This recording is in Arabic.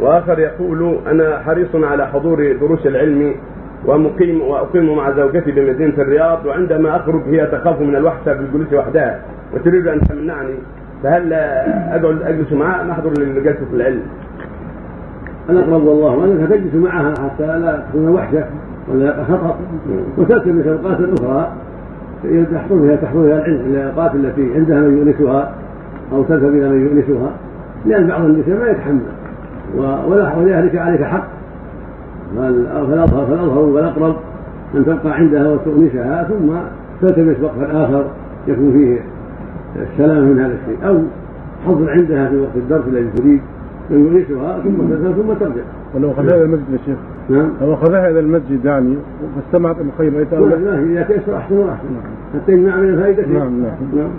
وآخر يقول أنا حريص على حضور دروس العلم ومقيم وأقيم مع زوجتي بمدينة الرياض وعندما أخرج هي تخاف من الوحشة بالجلوس وحدها وتريد أن تمنعني فهل اقعد أجلس معها أم أحضر لجلسه العلم؟ الاقرب والله انك تجلس معها حتى لا تكون وحشة ولا خطر وتلتمس الأوقات الأخرى تحضرها تحضرها الأوقات التي عندها من يؤنسها أو تذهب إلى من يؤنسها لأن بعض النساء ما يتحمل. ولذلك عليك حق. فالاظهر فالاظهر والأقرب ان تبقى عندها وتؤنسها ثم تلتمس وقتا آخر يكون فيه السلامة من هذا الشيء. أو حضر عندها في وقت الدرس الذي تريد يؤنسها ثم تذهب ثم ترجع. ولو اخذها إلى المسجد يا شيخ. نعم. لو اخذها إلى المسجد يعني واستمعت الخير ما في اذا تيسر أحسن وأحسن. حتى يجمع من الفائدة نعم نعم, نعم.